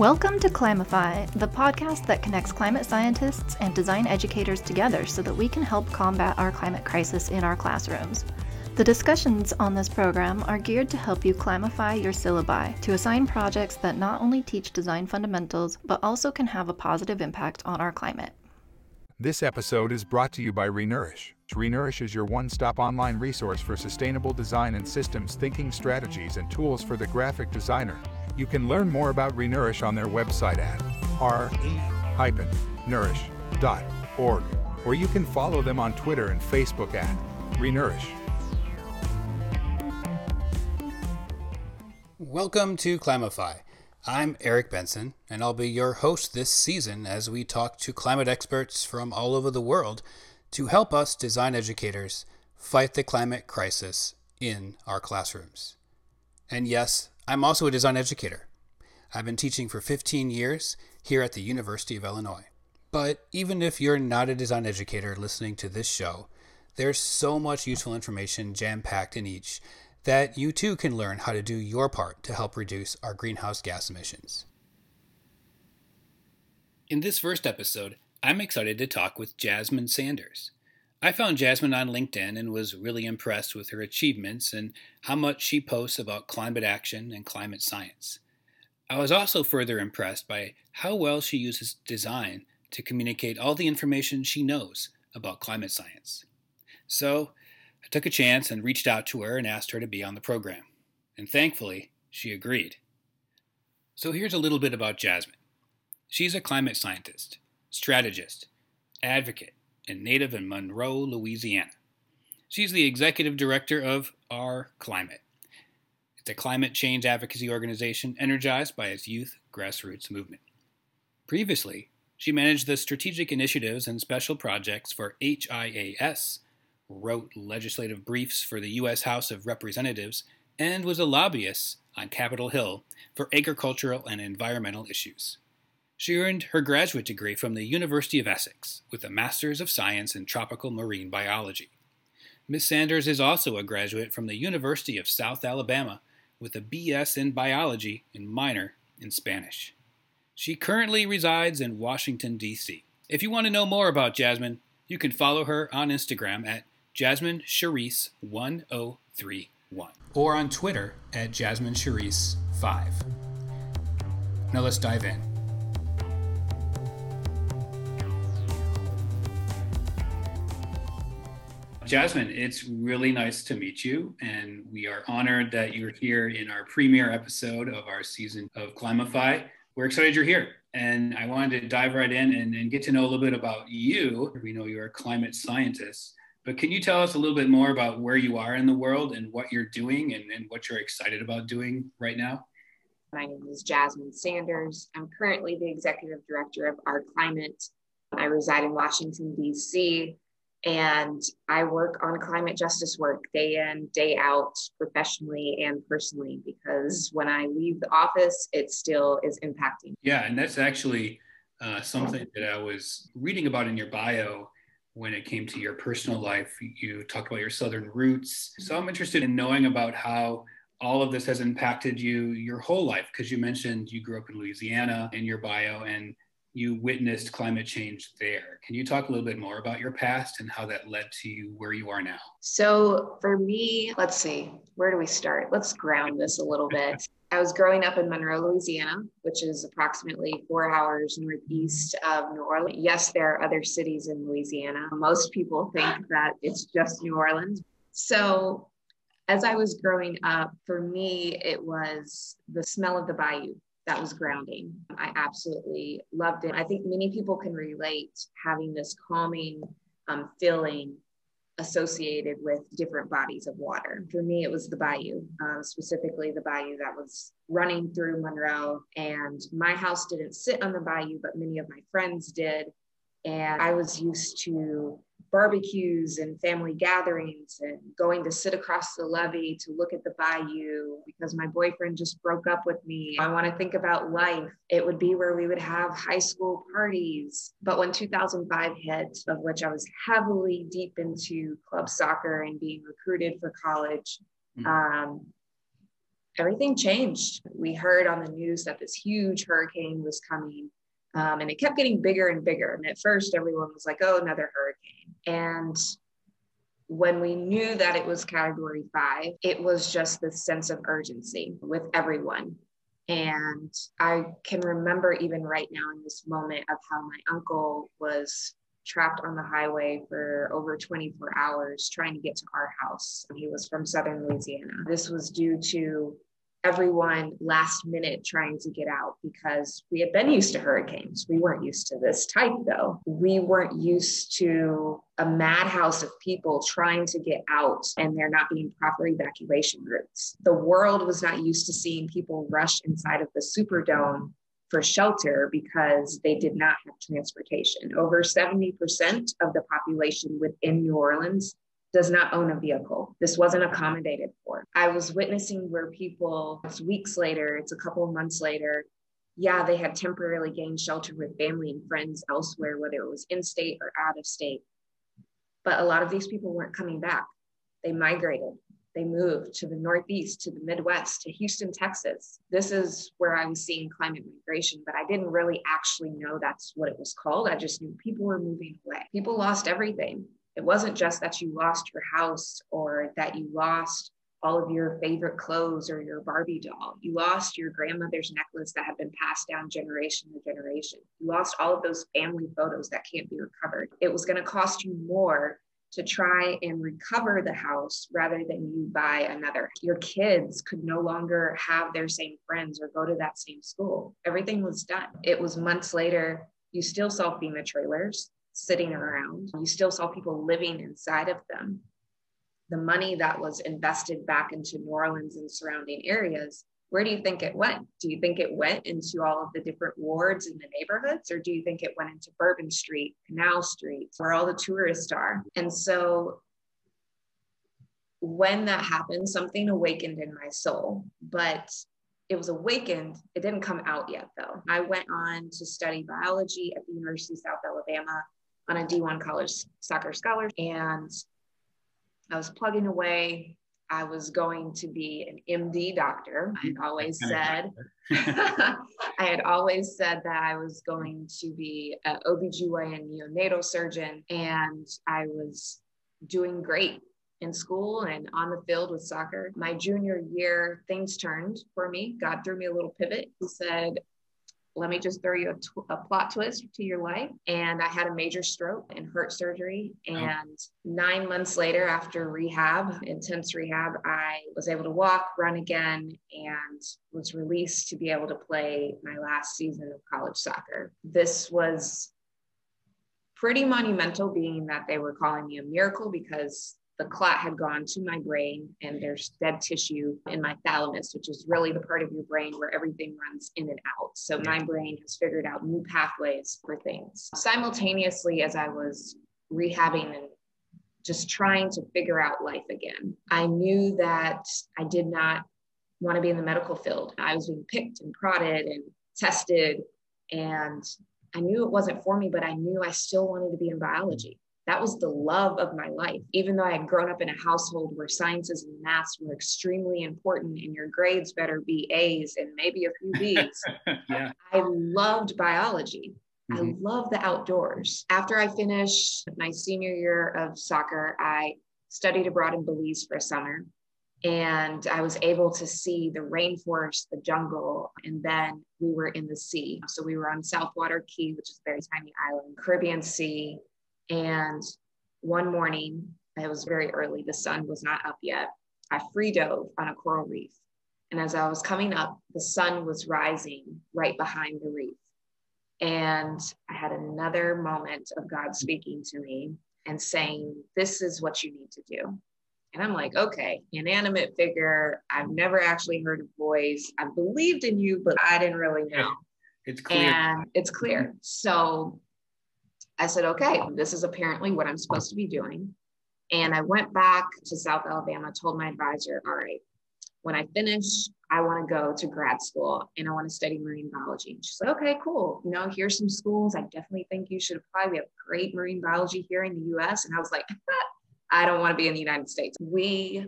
Welcome to Climify, the podcast that connects climate scientists and design educators together so that we can help combat our climate crisis in our classrooms. The discussions on this program are geared to help you climify your syllabi to assign projects that not only teach design fundamentals, but also can have a positive impact on our climate. This episode is brought to you by Renourish. Renourish is your one stop online resource for sustainable design and systems thinking strategies and tools for the graphic designer. You can learn more about Renourish on their website at re-nourish.org, or you can follow them on Twitter and Facebook at Renourish. Welcome to Climify. I'm Eric Benson, and I'll be your host this season as we talk to climate experts from all over the world to help us design educators fight the climate crisis in our classrooms. And yes, I'm also a design educator. I've been teaching for 15 years here at the University of Illinois. But even if you're not a design educator listening to this show, there's so much useful information jam packed in each that you too can learn how to do your part to help reduce our greenhouse gas emissions. In this first episode, I'm excited to talk with Jasmine Sanders. I found Jasmine on LinkedIn and was really impressed with her achievements and how much she posts about climate action and climate science. I was also further impressed by how well she uses design to communicate all the information she knows about climate science. So, I took a chance and reached out to her and asked her to be on the program. And thankfully, she agreed. So, here's a little bit about Jasmine. She's a climate scientist, strategist, advocate, and native in Monroe, Louisiana. She's the executive director of Our Climate. It's a climate change advocacy organization energized by its youth grassroots movement. Previously, she managed the strategic initiatives and special projects for HIAS, wrote legislative briefs for the U.S. House of Representatives, and was a lobbyist on Capitol Hill for agricultural and environmental issues. She earned her graduate degree from the University of Essex with a Master's of Science in Tropical Marine Biology. Ms. Sanders is also a graduate from the University of South Alabama with a BS in Biology and minor in Spanish. She currently resides in Washington, D.C. If you want to know more about Jasmine, you can follow her on Instagram at Jasmine Charisse 1031 or on Twitter at Jasmine Charisse 5. Now let's dive in. Jasmine, it's really nice to meet you, and we are honored that you're here in our premiere episode of our season of Climify. We're excited you're here, and I wanted to dive right in and, and get to know a little bit about you. We know you're a climate scientist, but can you tell us a little bit more about where you are in the world and what you're doing and, and what you're excited about doing right now? My name is Jasmine Sanders. I'm currently the executive director of Our Climate. I reside in Washington, D.C and I work on climate justice work day in, day out, professionally and personally, because when I leave the office, it still is impacting. Yeah, and that's actually uh, something that I was reading about in your bio when it came to your personal life. You talked about your Southern roots. So I'm interested in knowing about how all of this has impacted you your whole life, because you mentioned you grew up in Louisiana in your bio and you witnessed climate change there. Can you talk a little bit more about your past and how that led to you where you are now? So, for me, let's see, where do we start? Let's ground this a little bit. I was growing up in Monroe, Louisiana, which is approximately four hours northeast of New Orleans. Yes, there are other cities in Louisiana. Most people think that it's just New Orleans. So, as I was growing up, for me, it was the smell of the bayou that was grounding. I absolutely loved it. I think many people can relate having this calming um, feeling associated with different bodies of water. For me, it was the bayou, um, specifically the bayou that was running through Monroe. And my house didn't sit on the bayou, but many of my friends did. And I was used to barbecues and family gatherings and going to sit across the levee to look at the bayou because my boyfriend just broke up with me. I want to think about life. It would be where we would have high school parties. But when 2005 hit, of which I was heavily deep into club soccer and being recruited for college, mm-hmm. um, everything changed. We heard on the news that this huge hurricane was coming. Um, and it kept getting bigger and bigger. And at first, everyone was like, oh, another hurricane. And when we knew that it was category five, it was just this sense of urgency with everyone. And I can remember even right now in this moment of how my uncle was trapped on the highway for over 24 hours trying to get to our house. He was from southern Louisiana. This was due to everyone last minute trying to get out because we had been used to hurricanes. We weren't used to this type though. We weren't used to a madhouse of people trying to get out and there not being proper evacuation routes. The world was not used to seeing people rush inside of the Superdome for shelter because they did not have transportation. Over 70% of the population within New Orleans does not own a vehicle. This wasn't accommodated for. I was witnessing where people, it's weeks later, it's a couple of months later, yeah, they had temporarily gained shelter with family and friends elsewhere, whether it was in state or out of state. But a lot of these people weren't coming back. They migrated, they moved to the Northeast, to the Midwest, to Houston, Texas. This is where I was seeing climate migration, but I didn't really actually know that's what it was called. I just knew people were moving away. People lost everything it wasn't just that you lost your house or that you lost all of your favorite clothes or your Barbie doll. You lost your grandmother's necklace that had been passed down generation to generation. You lost all of those family photos that can't be recovered. It was going to cost you more to try and recover the house rather than you buy another. Your kids could no longer have their same friends or go to that same school. Everything was done. It was months later. You still saw FEMA trailers sitting around. You still saw people living inside of them. The money that was invested back into New Orleans and surrounding areas, where do you think it went? Do you think it went into all of the different wards in the neighborhoods, or do you think it went into Bourbon Street, Canal Street, where all the tourists are? And so when that happened, something awakened in my soul, but it was awakened. It didn't come out yet, though. I went on to study biology at the University of South Alabama on a D1 college soccer scholarship. And I was plugging away. I was going to be an MD doctor. I had always said, I had always said that I was going to be an OBGYN neonatal surgeon. And I was doing great in school and on the field with soccer. My junior year, things turned for me. God threw me a little pivot. He said, let me just throw you a, tw- a, plot twist to your life. And I had a major stroke and heart surgery. Oh. And nine months later, after rehab, intense rehab, I was able to walk, run again, and was released to be able to play my last season of college soccer. This was pretty monumental, being that they were calling me a miracle because the clot had gone to my brain and there's dead tissue in my thalamus, which is really the part of your brain where everything runs in and out. So my brain has figured out new pathways for things. Simultaneously, as I was rehabbing and just trying to figure out life again, I knew that I did not want to be in the medical field. I was being picked and prodded and tested, and I knew it wasn't for me, but I knew I still wanted to be in biology that was the love of my life. Even though I had grown up in a household where sciences and maths were extremely important and your grades better be A's and maybe a few B's, yeah. I loved biology. Mm-hmm. I love the outdoors. After I finished my senior year of soccer, I studied abroad in Belize for a summer and I was able to see the rainforest, the jungle, and then we were in the sea. So we were on South Water Caye, which is a very tiny island, Caribbean Sea, and one morning, it was very early, the sun was not up yet. I free dove on a coral reef. And as I was coming up, the sun was rising right behind the reef. And I had another moment of God speaking to me and saying, This is what you need to do. And I'm like, okay, inanimate figure. I've never actually heard a voice. I believed in you, but I didn't really know. It's clear. And it's clear. So I said, okay, this is apparently what I'm supposed to be doing. And I went back to South Alabama, told my advisor, all right, when I finish, I want to go to grad school and I want to study marine biology. And she's like, okay, cool. You know, here's some schools. I definitely think you should apply. We have great marine biology here in the US. And I was like, I don't want to be in the United States. We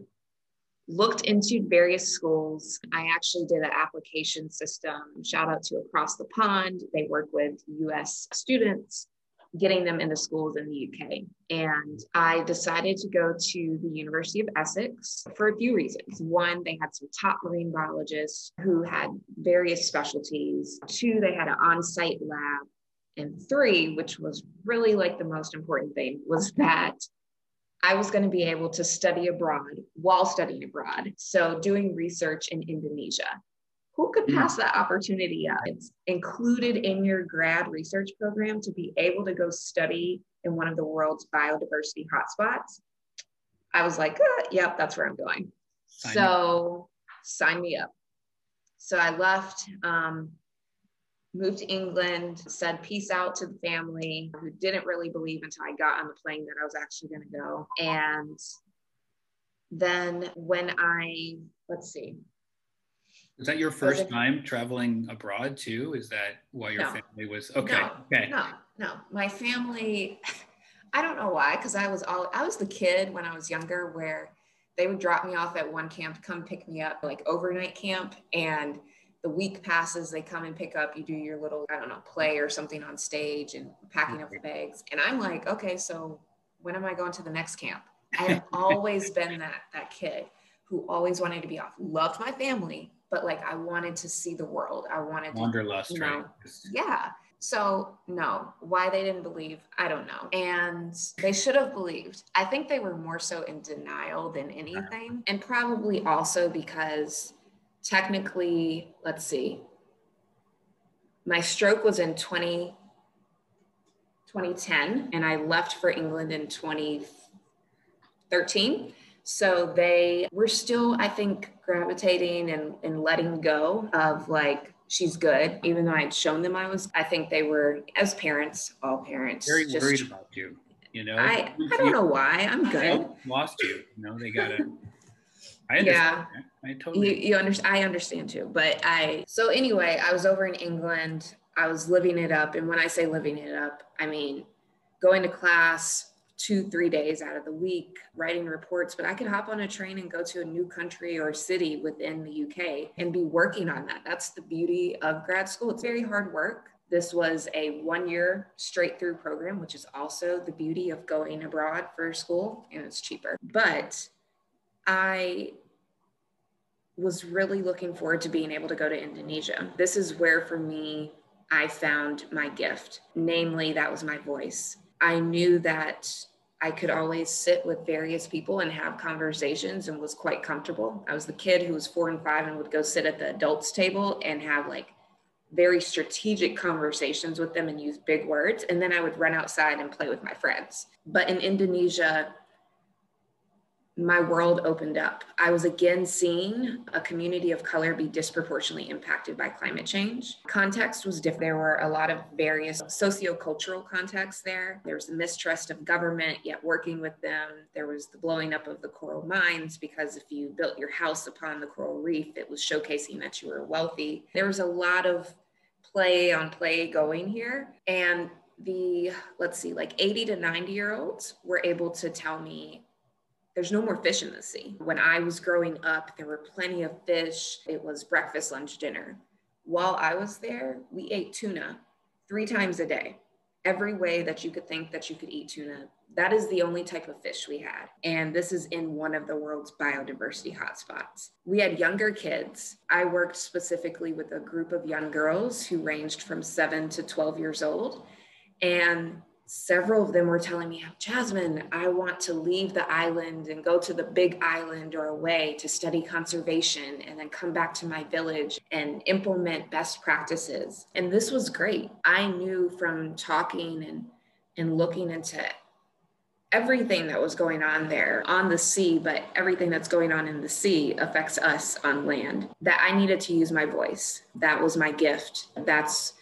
looked into various schools. I actually did an application system. Shout out to Across the Pond. They work with US students, getting them into schools in the UK. And I decided to go to the University of Essex for a few reasons. One, they had some top marine biologists who had various specialties. Two, they had an on site lab. And three, which was really like the most important thing, was that I was going to be able to study abroad while studying abroad. So, doing research in Indonesia. Who could hmm. pass that opportunity up? It's included in your grad research program to be able to go study in one of the world's biodiversity hotspots. I was like, uh, yep, that's where I'm going. Sign so, sign me up. So, I left. Um, moved to England, said peace out to the family who didn't really believe until I got on the plane that I was actually going to go. And then when I, let's see. Was that your first time traveling abroad too? Is that why your no. family was okay? No, okay. No, no. My family, I don't know why, because I was all I was the kid when I was younger where they would drop me off at one camp, come pick me up, like overnight camp, and the week passes, they come and pick up, you do your little, I don't know, play or something on stage and packing up the mm-hmm. bags. And I'm like, okay, so when am I going to the next camp? I have always been that that kid who always wanted to be off. Loved my family, but like I wanted to see the world. I wanted wanderlust, to, you know? Yeah. So no, why they didn't believe, I don't know. And they should have believed. I think they were more so in denial than anything, and probably also because technically, let's see, my stroke was in 20, 2010, and I left for England in 2013. So they were still, I think, gravitating and, and letting go of like, she's good, even though I had shown them I was. I think they were, as parents, all parents, very just, worried about you. You know, I, I don't know why. I'm good. Lost you. You know, they got it. I understand. Yeah. I totally. You, you understand. I understand too. But I, so anyway, I was over in England. I was living it up. And when I say living it up, I mean going to class two, three days out of the week, writing reports, but I could hop on a train and go to a new country or city within the UK and be working on that. That's the beauty of grad school. It's very hard work. This was a one year straight through program, which is also the beauty of going abroad for school and it's cheaper. But I was really looking forward to being able to go to Indonesia. This is where, for me, I found my gift. Namely, that was my voice. I knew that I could always sit with various people and have conversations and was quite comfortable. I was the kid who was four and five and would go sit at the adults' table and have like very strategic conversations with them and use big words. And then I would run outside and play with my friends. But in Indonesia, my world opened up. I was again seeing a community of color be disproportionately impacted by climate change. Context was different. There were a lot of various sociocultural contexts there. There was the mistrust of government, yet working with them. There was the blowing up of the coral mines because if you built your house upon the coral reef, it was showcasing that you were wealthy. There was a lot of play on play going here. And the, let's see, like 80 to 90 year olds were able to tell me there's no more fish in the sea. When I was growing up, there were plenty of fish. It was breakfast, lunch, dinner. While I was there, we ate tuna three times a day. Every way that you could think that you could eat tuna, that is the only type of fish we had. And this is in one of the world's biodiversity hotspots. We had younger kids. I worked specifically with a group of young girls who ranged from seven to 12 years old. And several of them were telling me, Jasmine, I want to leave the island and go to the big island or away to study conservation and then come back to my village and implement best practices. And this was great. I knew from talking and, and looking into everything that was going on there on the sea, but everything that's going on in the sea affects us on land. That I needed to use my voice. That was my gift. That's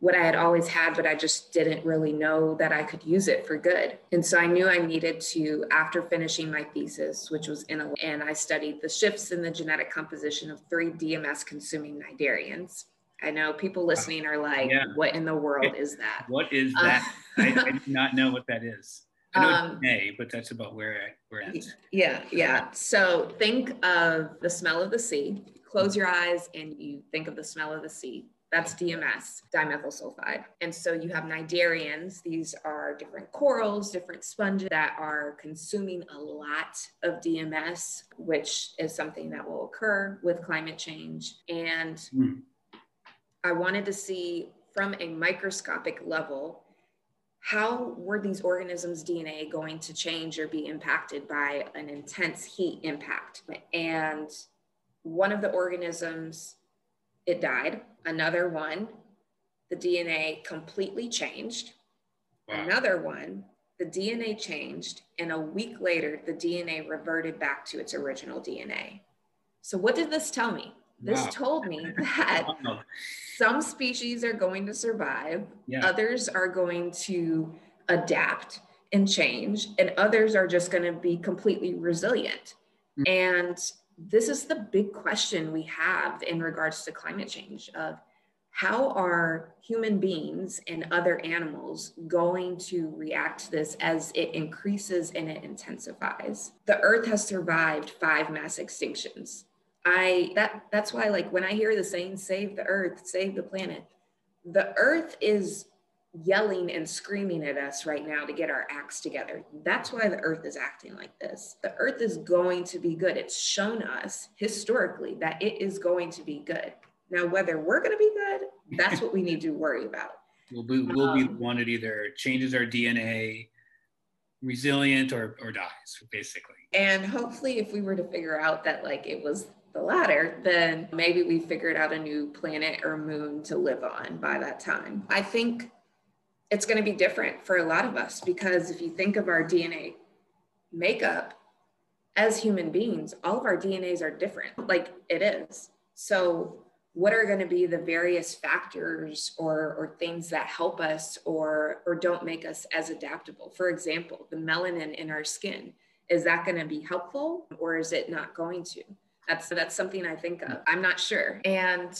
what I had always had, but I just didn't really know that I could use it for good. And so I knew I needed to, after finishing my thesis, which was in a, and I studied the shifts in the genetic composition of three DMS consuming cnidarians. I know people listening are like, yeah. what in the world is that? What is that? Uh, I, I, do not know what that is. I know um, DNA, but that's about where I, we're at. Yeah, yeah. So think of the smell of the sea. Close your eyes and you think of the smell of the sea. That's DMS, dimethyl sulfide. And so you have cnidarians. These are different corals, different sponges that are consuming a lot of DMS, which is something that will occur with climate change. And mm. I wanted to see from a microscopic level how were these organisms' DNA going to change or be impacted by an intense heat impact? And one of the organisms, it died Another one, the DNA completely changed. Wow. Another one, the DNA changed. And a week later, the DNA reverted back to its original DNA. So, what did this tell me? This wow. told me that wow. some species are going to survive, yeah. others are going to adapt and change, and others are just going to be completely resilient. Mm-hmm. And this is the big question we have in regards to climate change of how are human beings and other animals going to react to this as it increases and it intensifies? The earth has survived five mass extinctions. I that that's why like when i hear the saying save the earth save the planet the earth is yelling and screaming at us right now to get our acts together. That's why the earth is acting like this. The earth is going to be good. It's shown us historically that it is going to be good. Now, whether we're going to be good, that's what we need to worry about. We'll be, we'll um, be one that either changes our DNA, resilient, or, or dies, basically. And hopefully, if we were to figure out that like it was the latter, then maybe we figured out a new planet or moon to live on by that time. I think it's going to be different for a lot of us because if you think of our DNA makeup as human beings, all of our DNAs are different. Like it is. So, what are going to be the various factors or, or things that help us or, or don't make us as adaptable? For example, the melanin in our skin, is that going to be helpful or is it not going to? That's, that's something I think of. I'm not sure. And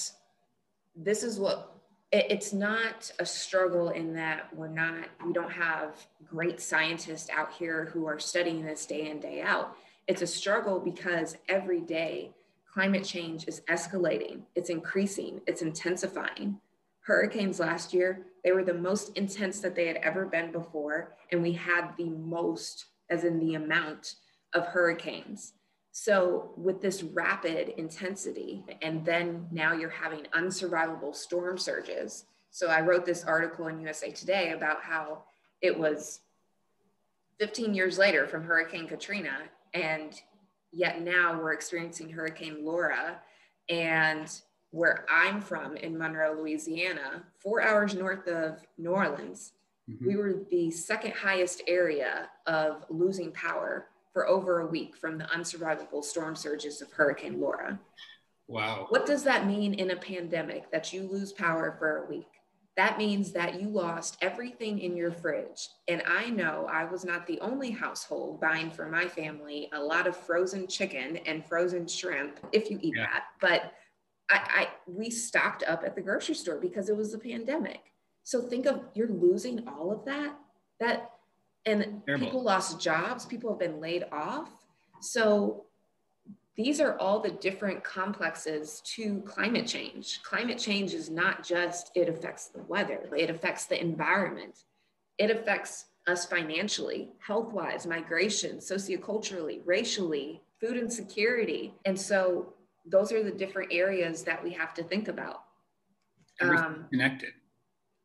this is what it, it's not a struggle in that we're not we don't have great scientists out here who are studying this day in day out. It's a struggle because every day climate change is escalating it's increasing it's intensifying. Hurricanes last year they were the most intense that they had ever been before and we had the most as in the amount of hurricanes so, with this rapid intensity, and then now you're having unsurvivable storm surges. So, I wrote this article in USA Today about how it was 15 years later from Hurricane Katrina, and yet now we're experiencing Hurricane Laura. And where I'm from in Monroe, Louisiana, four hours north of New Orleans, mm-hmm. we were the second highest area of losing power for over a week from the unsurvivable storm surges of Hurricane Laura. Wow. What does that mean in a pandemic that you lose power for a week? That means that you lost everything in your fridge. And I know I was not the only household buying for my family a lot of frozen chicken and frozen shrimp, if you eat yeah. that. But I, I we stocked up at the grocery store because it was a pandemic. So think of you're losing all of that. That and Terrible. people lost jobs people have been laid off. So these are all the different complexes to climate change. Climate change is not just it affects the weather it affects the environment. It affects us financially health wise migration socioculturally racially food insecurity. And so those are the different areas that we have to think about. Um, connected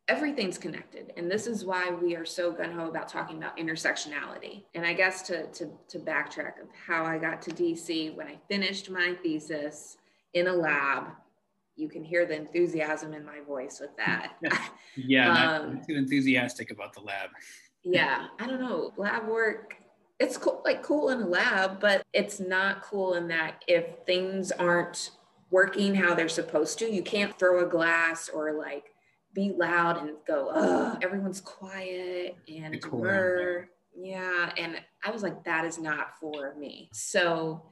everything's connected. And this is why we are so gun-ho about talking about intersectionality. And i guess to, to, to backtrack of how i got to dc when i finished my thesis in a lab you can hear the enthusiasm in my voice with that. Yeah um, not too enthusiastic about the lab. Yeah i don't know lab work it's cool like cool in a lab but it's not cool in that if things aren't working how they're supposed to you can't throw a glass or like be loud and go, oh, everyone's quiet and demure. Yeah. And I was like, that is not for me. So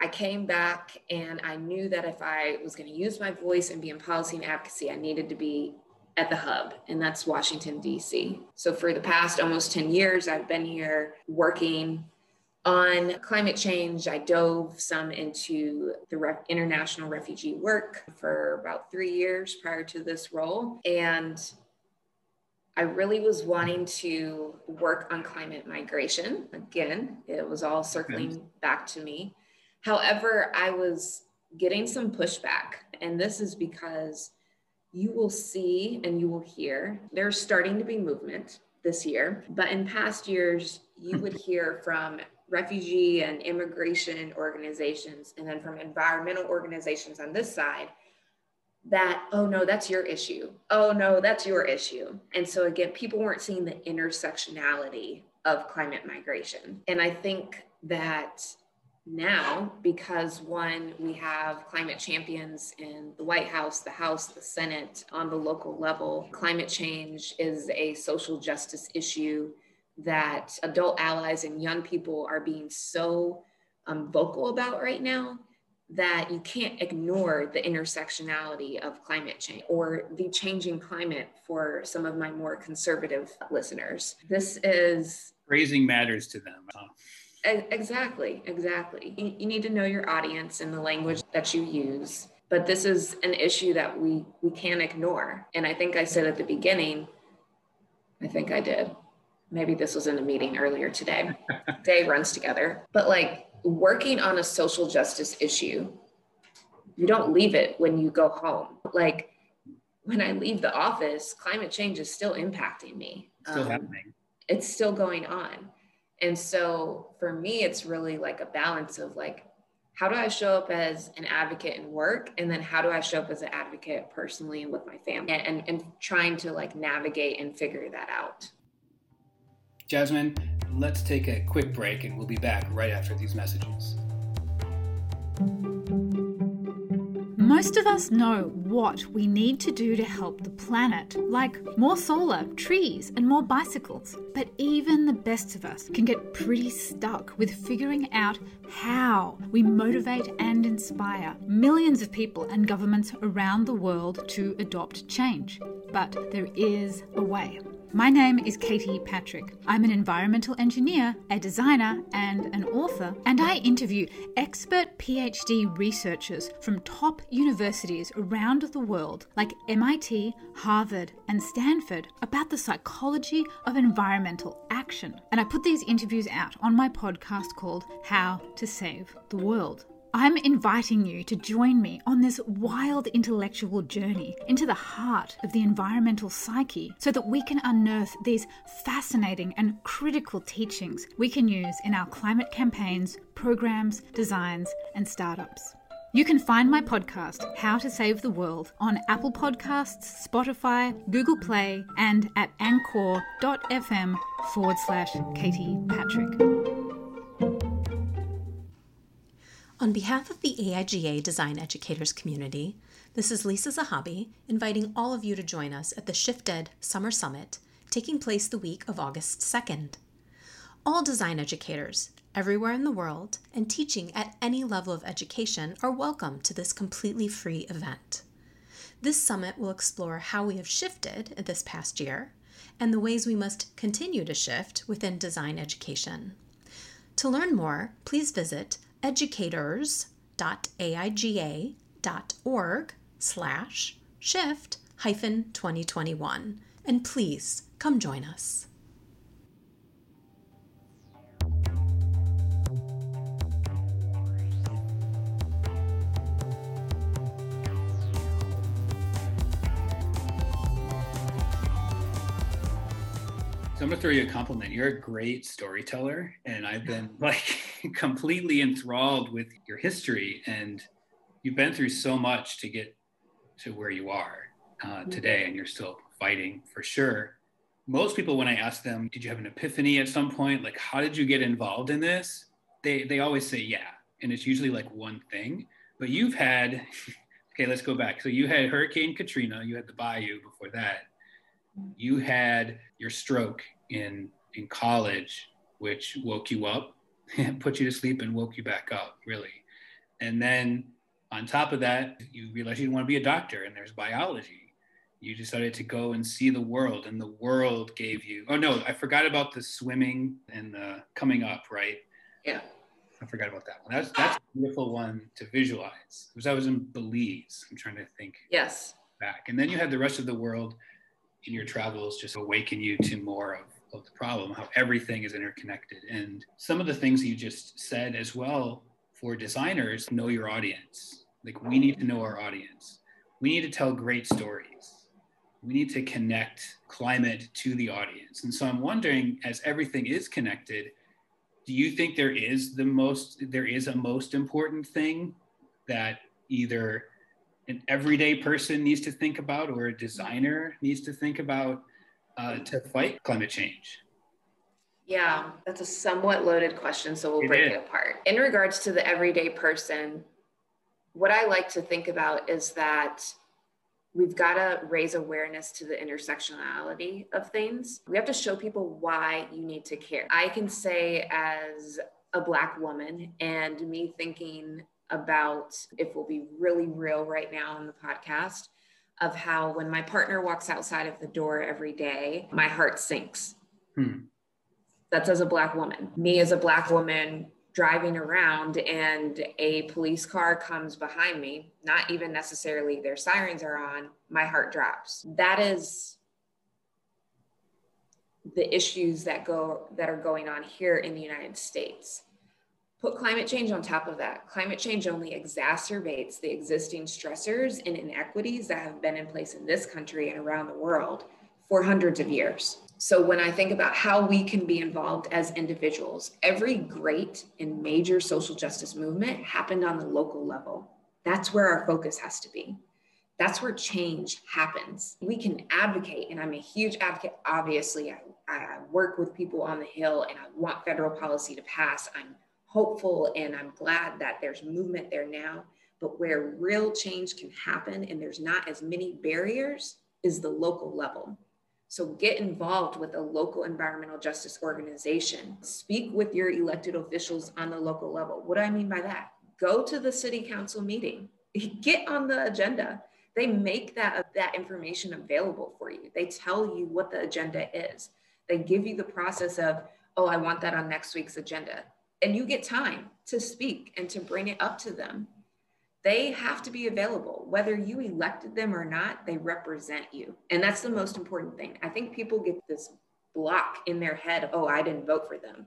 I came back and I knew that if I was going to use my voice and be in policy and advocacy, I needed to be at the hub, and that's Washington, D.C. So for the past almost 10 years, I've been here working on climate change. I dove some into the re- international refugee work for about three years prior to this role. And I really was wanting to work on climate migration. Again, it was all circling back to me. However, I was getting some pushback. And this is because you will see and you will hear there's starting to be movement this year. But in past years, you would hear from refugee and immigration organizations and then from environmental organizations on this side that, oh no, that's your issue. Oh no, that's your issue. And so again, people weren't seeing the intersectionality of climate migration. And I think that now, because one, we have climate champions in the White House, the House, the Senate, on the local level, climate change is a social justice issue that adult allies and young people are being so um, vocal about right now that you can't ignore the intersectionality of climate change or the changing climate for some of my more conservative listeners. This is raising matters to them. Huh? Exactly, exactly. You, you need to know your audience and the language that you use. But this is an issue that we we can't ignore. And I think I said at the beginning, I think I did. Maybe this was in a meeting earlier today. Day runs together. But like working on a social justice issue, you don't leave it when you go home. Like when I leave the office, climate change is still impacting me. Still um, happening. It's still going on. And so for me, it's really like a balance of like, how do I show up as an advocate in work? And then how do I show up as an advocate personally and with my family and, and, and trying to like navigate and figure that out. Jasmine, let's take a quick break and we'll be back right after these messages. Most of us know what we need to do to help the planet, like more solar, trees, and more bicycles. But even the best of us can get pretty stuck with figuring out how we motivate and inspire millions of people and governments around the world to adopt change. But there is a way. My name is Katie Patrick. I'm an environmental engineer, a designer, and an author, and I interview expert PhD researchers from top universities around the world like MIT, Harvard, and Stanford about the psychology of environmental action. And I put these interviews out on my podcast called How to Save the World. I'm inviting you to join me on this wild intellectual journey into the heart of the environmental psyche so that we can unearth these fascinating and critical teachings we can use in our climate campaigns, programs, designs, and startups. You can find my podcast, How to Save the World, on Apple Podcasts, Spotify, Google Play, and at anchor.fm forward slash Katie Patrick. On behalf of the AIGA Design Educators community, this is Lisa Zahabi inviting all of you to join us at the ShiftEd Summer Summit taking place the week of August 2nd. All design educators, everywhere in the world, and teaching at any level of education are welcome to this completely free event. This summit will explore how we have shifted this past year and the ways we must continue to shift within design education. To learn more, please visit educators.aiga.org slash shift hyphen 2021. And please come join us. So I'm gonna throw you a compliment. You're a great storyteller, and I've been like completely enthralled with your history, and you've been through so much to get to where you are uh, mm-hmm. today, and you're still fighting for sure. Most people, when I ask them, "Did you have an epiphany at some point? Like, how did you get involved in this?" They they always say, "Yeah," and it's usually like one thing. But you've had, okay, let's go back. So you had Hurricane Katrina, you had the Bayou before that you had your stroke in in college, which woke you up, put you to sleep, and woke you back up, really. And then on top of that, you realized you didn't want to be a doctor, and there's biology. you decided to go and see the world and the world gave you oh no i forgot about the swimming and the coming up right Yeah. i forgot about that one that's that's a beautiful one to visualize because i was in belize i'm trying to think Yes. back and then you had the rest of the world in your travels just awaken you to more of, of the problem how everything is interconnected. And some of the things you just said as well for designers know your audience. Like we need to know our audience. We need to tell great stories. We need to connect climate to the audience. And so I'm wondering, as everything is connected, do you think there is the most, there is a most important thing that either an everyday person needs to think about or a designer needs to think about uh, to fight climate change? Yeah, that's a somewhat loaded question, so we'll It break is. it apart. In regards to the everyday person, what I like to think about is that we've got to raise awareness to the intersectionality of things. We have to show people why you need to care. I can say, as a Black woman, and me thinking about if we'll be really real right now on the podcast, of how when my partner walks outside of the door every day, my heart sinks. Hmm. that's as a black woman. Me as a black woman driving around and a police car comes behind me not even necessarily their sirens are on my heart drops. That is the issues that go that are going on here in the united states put climate change on top of that climate change only exacerbates the existing stressors and inequities that have been in place in this country and around the world for hundreds of years so when I think about how we can be involved as individuals, every great and major social justice movement happened on the local level. That's where our focus has to be. That's where change happens. We can advocate, and I'm a huge advocate. Obviously, I, I work with people on the Hill and I want federal policy to pass. I'm hopeful and I'm glad that there's movement there now. But where real change can happen and there's not as many barriers is the local level. So get involved with a local environmental justice organization. Speak with your elected officials on the local level. What do I mean by that? Go to the city council meeting. Get on the agenda. They make that, that information available for you. They tell you what the agenda is. They give you the process of, oh, I want that on next week's agenda. And you get time to speak and to bring it up to them they have to be available. Whether you elected them or not they represent you. And that's the most important thing. I think people get this block in their head of oh i didn't vote for them.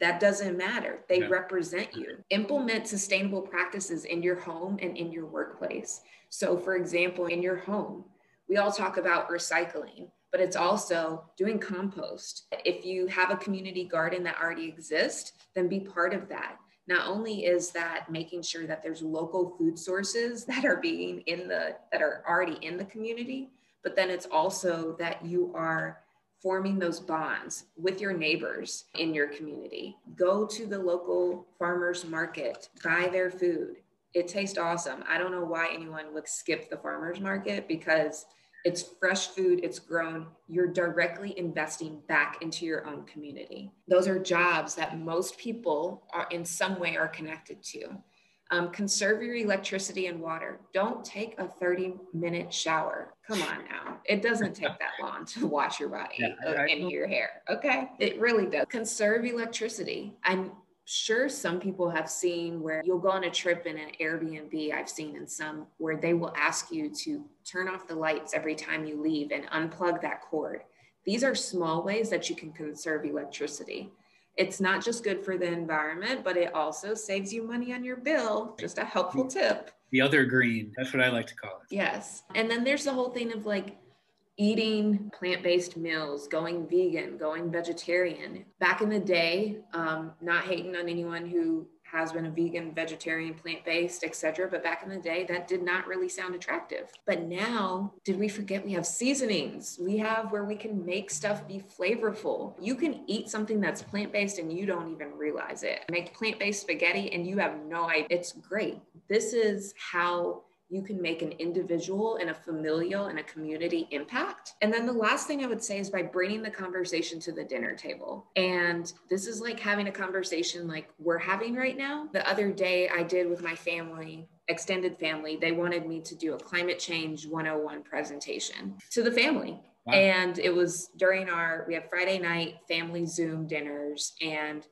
That doesn't matter. They Yeah. represent you. Implement sustainable practices in your home and in your workplace. So for example in your home we all talk about recycling but it's also doing compost. If you have a community garden that already exists then be part of that. Not only is that making sure that there's local food sources that are being in the that are already in the community but then it's also that you are forming those bonds with your neighbors in your community. Go to the local farmers market buy their food. It tastes awesome. I don't know why anyone would skip the farmers market because it's fresh food, it's grown. You're directly investing back into your own community. Those are jobs that most people are in some way are connected to. Um, conserve your electricity and water. Don't take a 30 minute shower. Come on now. It doesn't take that long to wash your body Yeah, and your hair. Okay. It really does. Conserve electricity. I'm sure some people have seen where you'll go on a trip in an Airbnb. I've seen in some where they will ask you to turn off the lights every time you leave and unplug that cord. These are small ways that you can conserve electricity. It's not just good for the environment, but it also saves you money on your bill. Just a helpful mm-hmm. tip. The other green, that's what I like to call it. Yes. And then there's the whole thing of like eating plant based meals, going vegan, going vegetarian. Back in the day, um, not hating on anyone who has been a vegan, vegetarian, plant based, etc. But back in the day, that did not really sound attractive. But now, did we forget we have seasonings? We have where we can make stuff be flavorful. You can eat something that's plant based and you don't even realize it. Make plant based spaghetti and you have no idea. It's great. This is how you can make an individual and a familial and a community impact. And then the last thing I would say is by bringing the conversation to the dinner table. And this is like having a conversation like we're having right now. The other day I did with my family extended family, they wanted me to do a climate change 101 presentation to the family. Wow. And it was during our, we have Friday night family Zoom dinners. And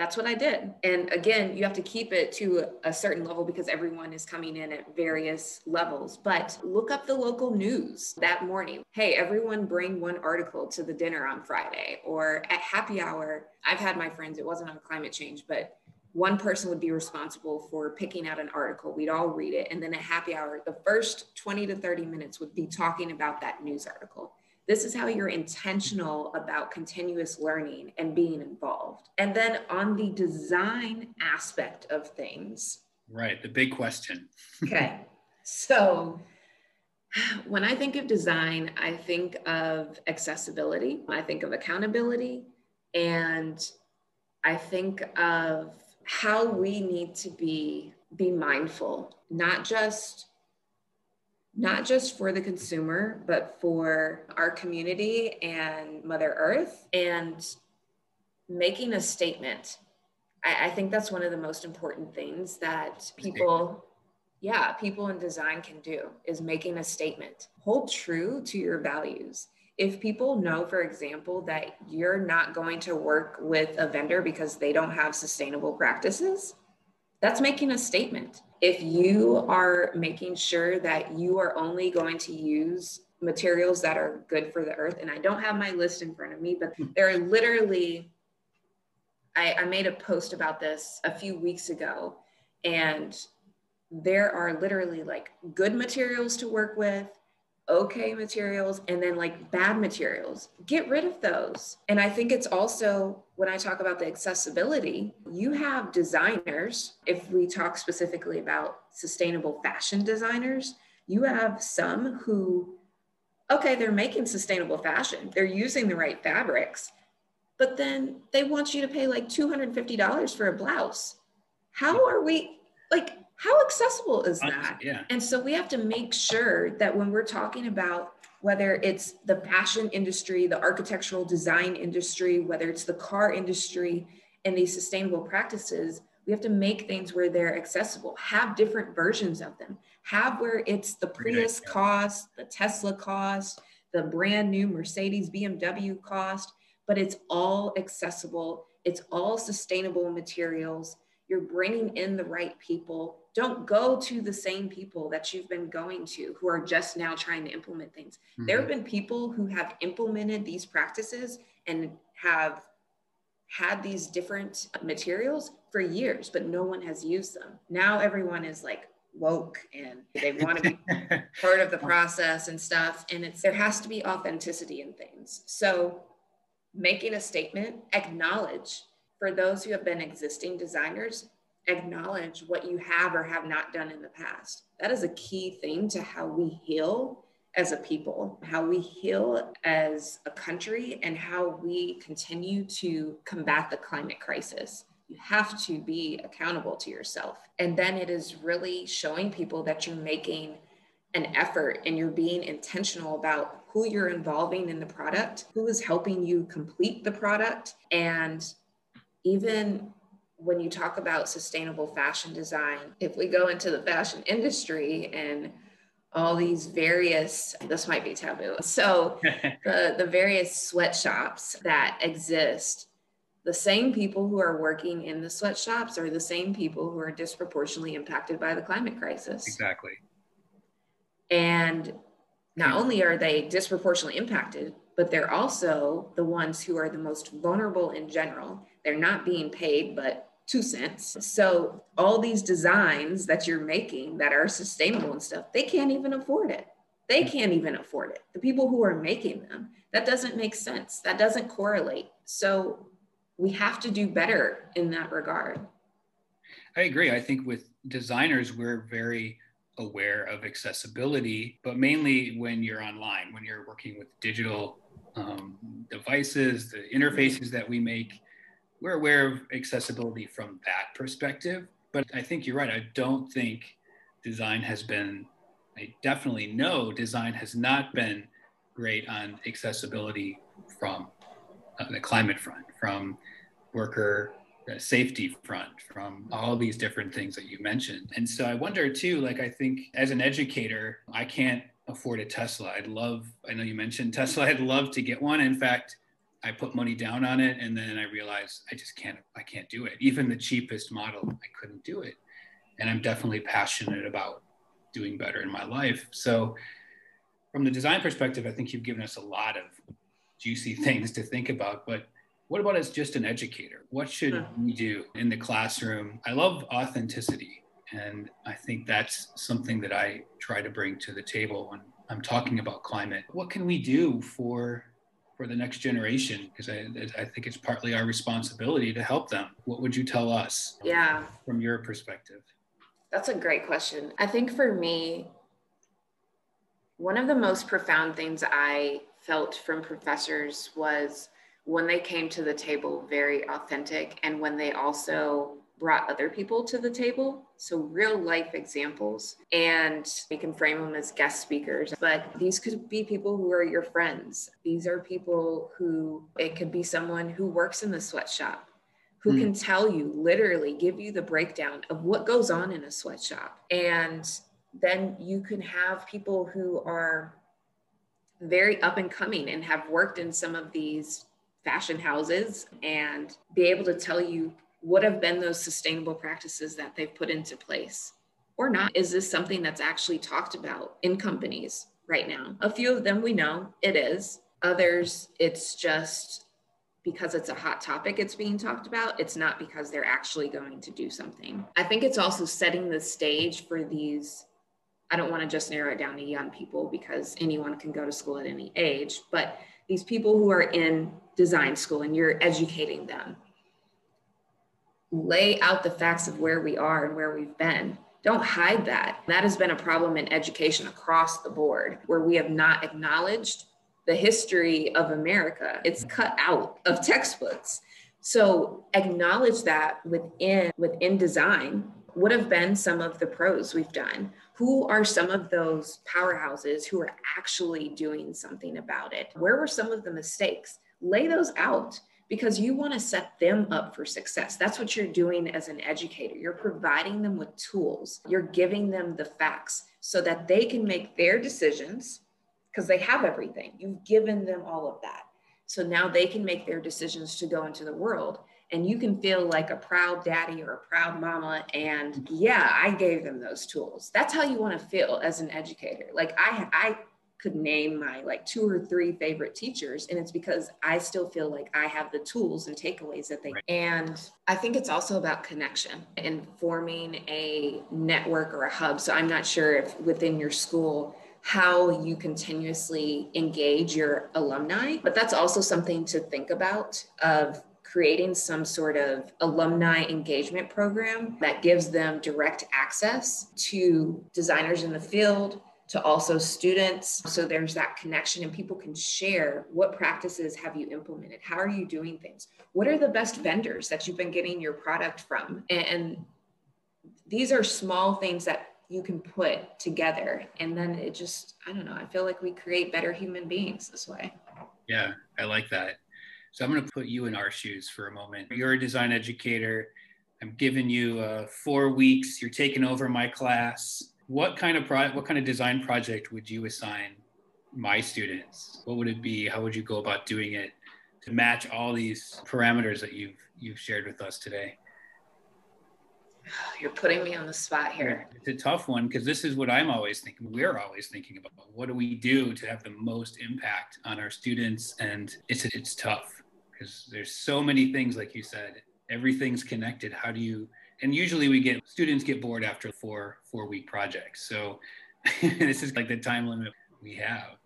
that's what I did. And again, you have to keep it to a certain level because everyone is coming in at various levels. But look up the local news that morning. Hey, everyone bring one article to the dinner on Friday or at happy hour. I've had my friends, it wasn't on climate change, but one person would be responsible for picking out an article. We'd all read it. And then at happy hour, the first 20 to 30 minutes would be talking about that news article. This is how you're intentional about continuous learning and being involved. And then on the design aspect of things. Right, the big question. okay. So when I think of design, I think of accessibility, I think of accountability, and I think of how we need to be be mindful, not just not just for the consumer, but for our community and Mother Earth and making a statement. I, I think that's one of the most important things that people, yeah, people in design can do is making a statement. Hold true to your values. If people know, for example, that you're not going to work with a vendor because they don't have sustainable practices, that's making a statement if you are making sure that you are only going to use materials that are good for the earth, and I don't have my list in front of me, but hmm. there are literally, I, I made a post about this a few weeks ago, and there are literally like good materials to work with okay materials and then like bad materials. Get rid of those. And I think it's also when I talk about the accessibility, you have designers, if we talk specifically about sustainable fashion designers, you have some who, okay, they're making sustainable fashion, they're using the right fabrics, but then they want you to pay like $250 for a blouse. How are we like, how accessible is that? Yeah. And so we have to make sure that when we're talking about whether it's the fashion industry, the architectural design industry, whether it's the car industry and these sustainable practices, we have to make things where they're accessible, have different versions of them, have where it's the Prius cost, the Tesla cost, the brand new Mercedes BMW cost, but it's all accessible. It's all sustainable materials. You're bringing in the right people don't go to the same people that you've been going to who are just now trying to implement things. Mm-hmm. There have been people who have implemented these practices and have had these different materials for years, but no one has used them. Now everyone is like woke and they want to be part of the process and stuff. And it's there has to be authenticity in things. So making a statement, acknowledge for those who have been existing designers, acknowledge what you have or have not done in the past. That is a key thing to how we heal as a people, how we heal as a country, and how we continue to combat the climate crisis. You have to be accountable to yourself. And then it is really showing people that you're making an effort and you're being intentional about who you're involving in the product, who is helping you complete the product, and even when you talk about sustainable fashion design, if we go into the fashion industry and all these various this might be taboo. So the the various sweatshops that exist the same people who are working in the sweatshops are the same people who are disproportionately impacted by the climate crisis. Exactly. And not only are they disproportionately impacted but they're also the ones who are the most vulnerable in general. They're not being paid but two cents. So all these designs that you're making that are sustainable and stuff, they can't even afford it. They can't even afford it. The people who are making them, that doesn't make sense. That doesn't correlate. So we have to do better in that regard. I agree. I think with designers, we're very aware of accessibility, but mainly when you're online, when you're working with digital um, devices, the interfaces that we make, we're aware of accessibility from that perspective. But I think you're right. I don't think design has been, I definitely know design has not been great on accessibility from uh, the climate front, from worker the safety front from all these different things that you mentioned. And so I wonder too, like I think as an educator, I can't afford a Tesla. I'd love, I know you mentioned Tesla, I'd love to get one. In fact, I put money down on it and then I realized I just can't, I can't do it. Even the cheapest model, I couldn't do it. And I'm definitely passionate about doing better in my life. So from the design perspective, I think you've given us a lot of juicy things to think about, but what about as just an educator? What should we do in the classroom? I love authenticity. And I think that's something that I try to bring to the table when I'm talking about climate. What can we do for for the next generation? Because I, I think it's partly our responsibility to help them. What would you tell us? Yeah. From your perspective? That's a great question. I think for me, one of the most profound things I felt from professors was when they came to the table very authentic and when they also brought other people to the table. So, real life examples. And we can frame them as guest speakers, but these could be people who are your friends. These are people who, it could be someone who works in the sweatshop, who mm. can tell you, literally give you the breakdown of what goes on in a sweatshop. And then you can have people who are very up and coming and have worked in some of these fashion houses and be able to tell you what have been those sustainable practices that they've put into place or not. Is this something that's actually talked about in companies right now? A few of them we know it is. Others, it's just because it's a hot topic it's being talked about. It's not because they're actually going to do something. I think it's also setting the stage for these. I don't want to just narrow it down to young people because anyone can go to school at any age, but these people who are in design school and you're educating them lay out the facts of where we are and where we've been. Don't hide that. That has been a problem in education across the board where we have not acknowledged the history of america. It's cut out of textbooks. So acknowledge that within within design what have been some of the pros we've done. Who are some of those powerhouses who are actually doing something about it? Where were some of the mistakes? Lay those out because you want to set them up for success. That's what you're doing as an educator. You're providing them with tools, you're giving them the facts so that they can make their decisions because they have everything. You've given them all of that. So now they can make their decisions to go into the world and you can feel like a proud daddy or a proud mama and yeah i gave them those tools that's how you want to feel as an educator like i i could name my like two or three favorite teachers and it's because i still feel like i have the tools and takeaways that they right. and i think it's also about connection and forming a network or a hub so i'm not sure if within your school how you continuously engage your alumni but that's also something to think about of creating some sort of alumni engagement program that gives them direct access to designers in the field, to also students. So there's that connection, and people can share what practices have you implemented? How are you doing things? What are the best vendors that you've been getting your product from? And these are small things that you can put together. And then it just, I don't know, I feel like we create better human beings this way. Yeah, I like that. So I'm going to put you in our shoes for a moment. You're a design educator. I'm giving you uh, four weeks. You're taking over my class. What kind of pro- what kind of design project would you assign my students? What would it be? How would you go about doing it to match all these parameters that you've you've shared with us today? You're putting me on the spot here. It's a tough one because this is what I'm always thinking. We're always thinking about what do we do to have the most impact on our students, and it's it's tough because there's so many things like you said everything's connected how do you and usually we get students get bored after four four week projects. So this is like the time limit we have.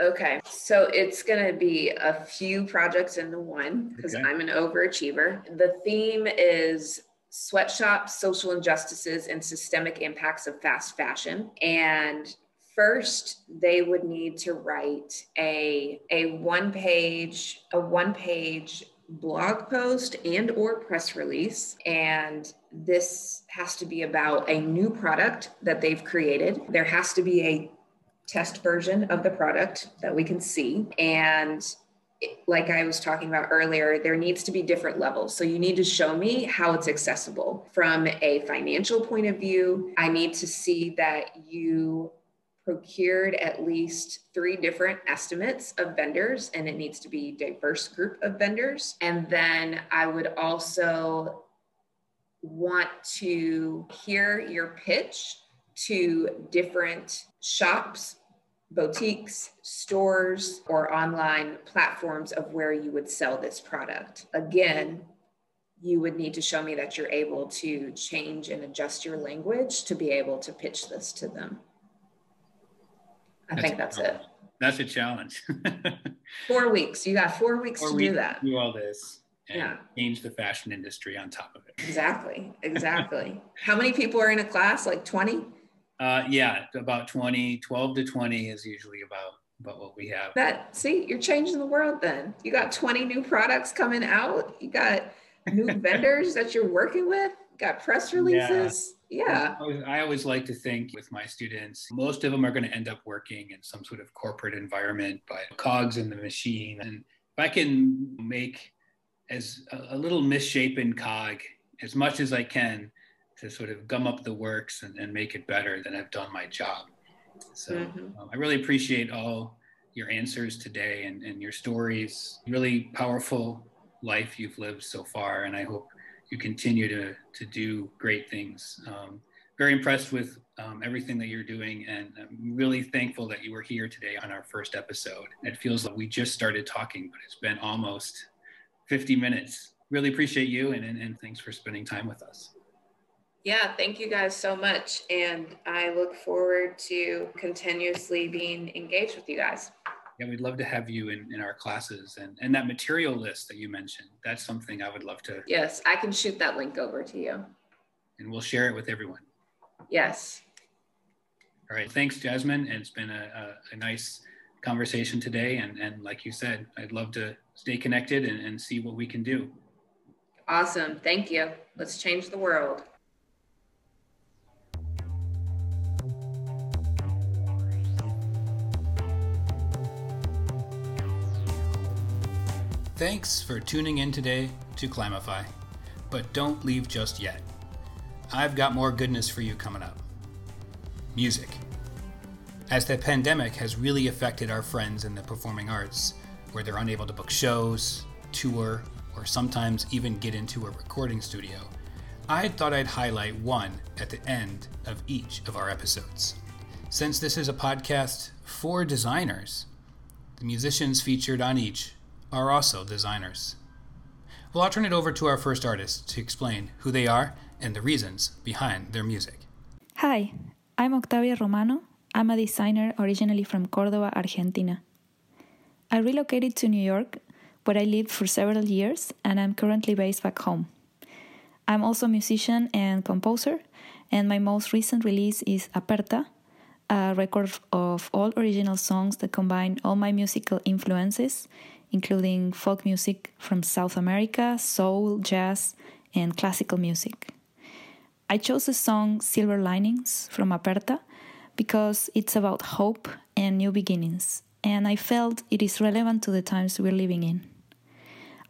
Okay so it's going to be a few projects into one because okay. i'm an overachiever. The theme is sweatshops social injustices and systemic impacts of fast fashion. And first they would need to write a a one page a one page blog post and or press release and this has to be about a new product that they've created there has to be a test version of the product that we can see and like I was talking about earlier, there needs to be different levels. So you need to show me how it's accessible from a financial point of view. I need to see that you procured at least three different estimates of vendors and it needs to be diverse group of vendors and then i would also want to hear your pitch to different shops boutiques, stores, or online platforms of where you would sell this product. Again, you would need to show me that you're able to change and adjust your language to be able to pitch this to them. I that's think that's it. That's a challenge. four weeks. You got four weeks four to weeks do that. Do all this and yeah. change the fashion industry on top of it. Exactly. Exactly. How many people are in a class? Like 20? Uh, yeah, about 20, 12 to 20 is usually about, about what we have. That, see, you're changing the world then. You got 20 new products coming out. You got new vendors that you're working with. Got press releases. Yeah. I, always, like to think with my students, most of them are going to end up working in some sort of corporate environment, but cogs in the machine. And if I can make as a, a little misshapen cog as much as I can to sort of gum up the works and, and make it better, then I've done my job. So mm-hmm. um, I really appreciate all your answers today and, and your stories. Really powerful life you've lived so far, and I hope you continue to to do great things. Um, very impressed with um, everything that you're doing, and I'm really thankful that you were here today on our first episode. It feels like we just started talking, but it's been almost 50 minutes. Really appreciate you, and, and, and thanks for spending time with us. Yeah, thank you guys so much. And I look forward to continuously being engaged with you guys. Yeah, we'd love to have you in, in our classes and, and that material list that you mentioned. That's something I would love to. Yes, I can shoot that link over to you. And we'll share it with everyone. Yes. All right. Thanks, Jasmine. And it's been a, a, a nice conversation today. And, and like you said, I'd love to stay connected and, and see what we can do. Awesome. Thank you. Let's change the world. Thanks for tuning in today to Climify, but don't leave just yet. I've got more goodness for you coming up. Music. As the pandemic has really affected our friends in the performing arts, where they're unable to book shows, tour, or sometimes even get into a recording studio, I thought I'd highlight one at the end of each of our episodes. Since this is a podcast for designers, the musicians featured on each are also designers. Well, I'll turn it over to our first artist to explain who they are and the reasons behind their music. Hi, I'm Octavia Romano. I'm a designer originally from Cordoba, Argentina. I relocated to New York, where I lived for several years, and I'm currently based back home. I'm also a musician and composer, and my most recent release is Aperta, a record of all original songs that combine all my musical influences including folk music from South America, soul, jazz, and classical music. I chose the song Silver Linings from Aperta because it's about hope and new beginnings, and I felt it is relevant to the times we're living in.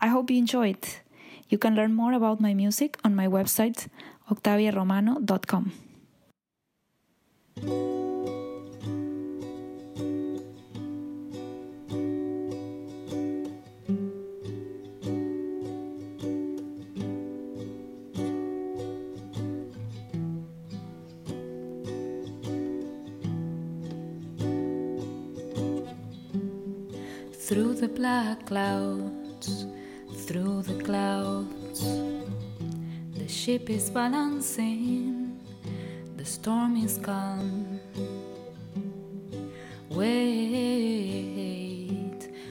I hope you enjoy it. You can learn more about my music on my website, octaviaromano.com. Through the black clouds, through the clouds, the ship is balancing, the storm is calm. Wait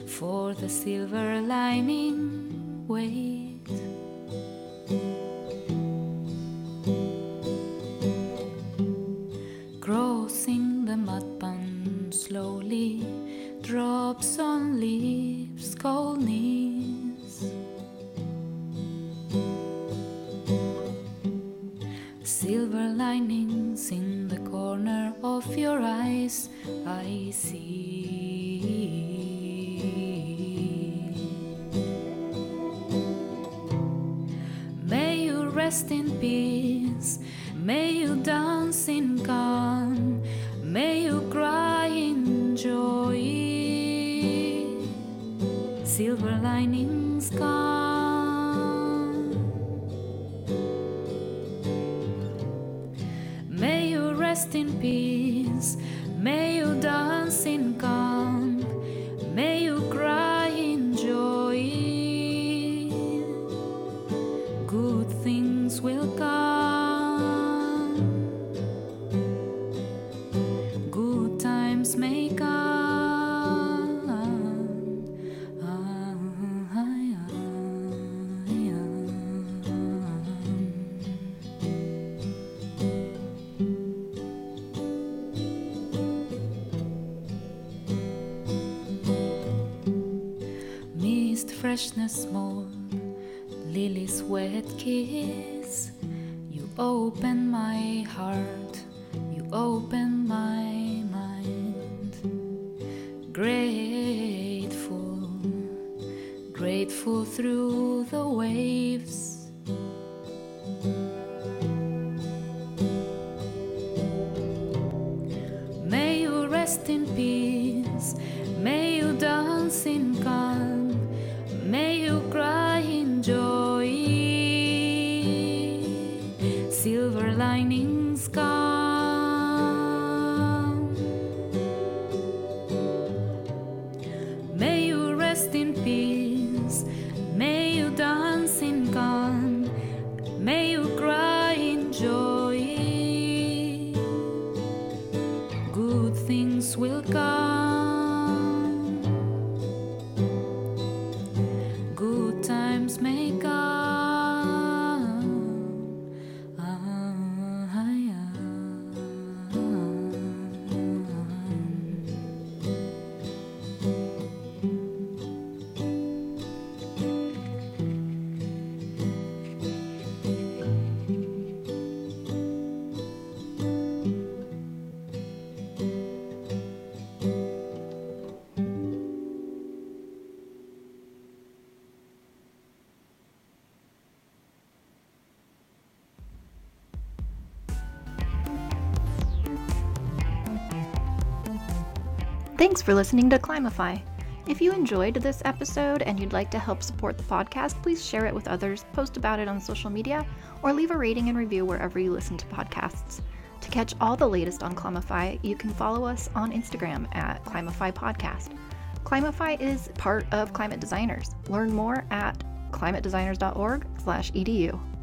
for the silver lining, wait. Crossing the mud pan slowly drops on lips, cold knees. Silver linings in the corner of your eyes, I see. May you rest in peace, may you dance in calm, may you cry. Silver linings come. May you rest in peace. May you dance in Thanks for listening to Climify. If you enjoyed this episode and you'd like to help support the podcast, please share it with others, post about it on social media, or leave a rating and review wherever you listen to podcasts. To catch all the latest on Climify, you can follow us on Instagram at Climify Podcast. Climify is part of Climate Designers. Learn more at climatedesigners.org/edu.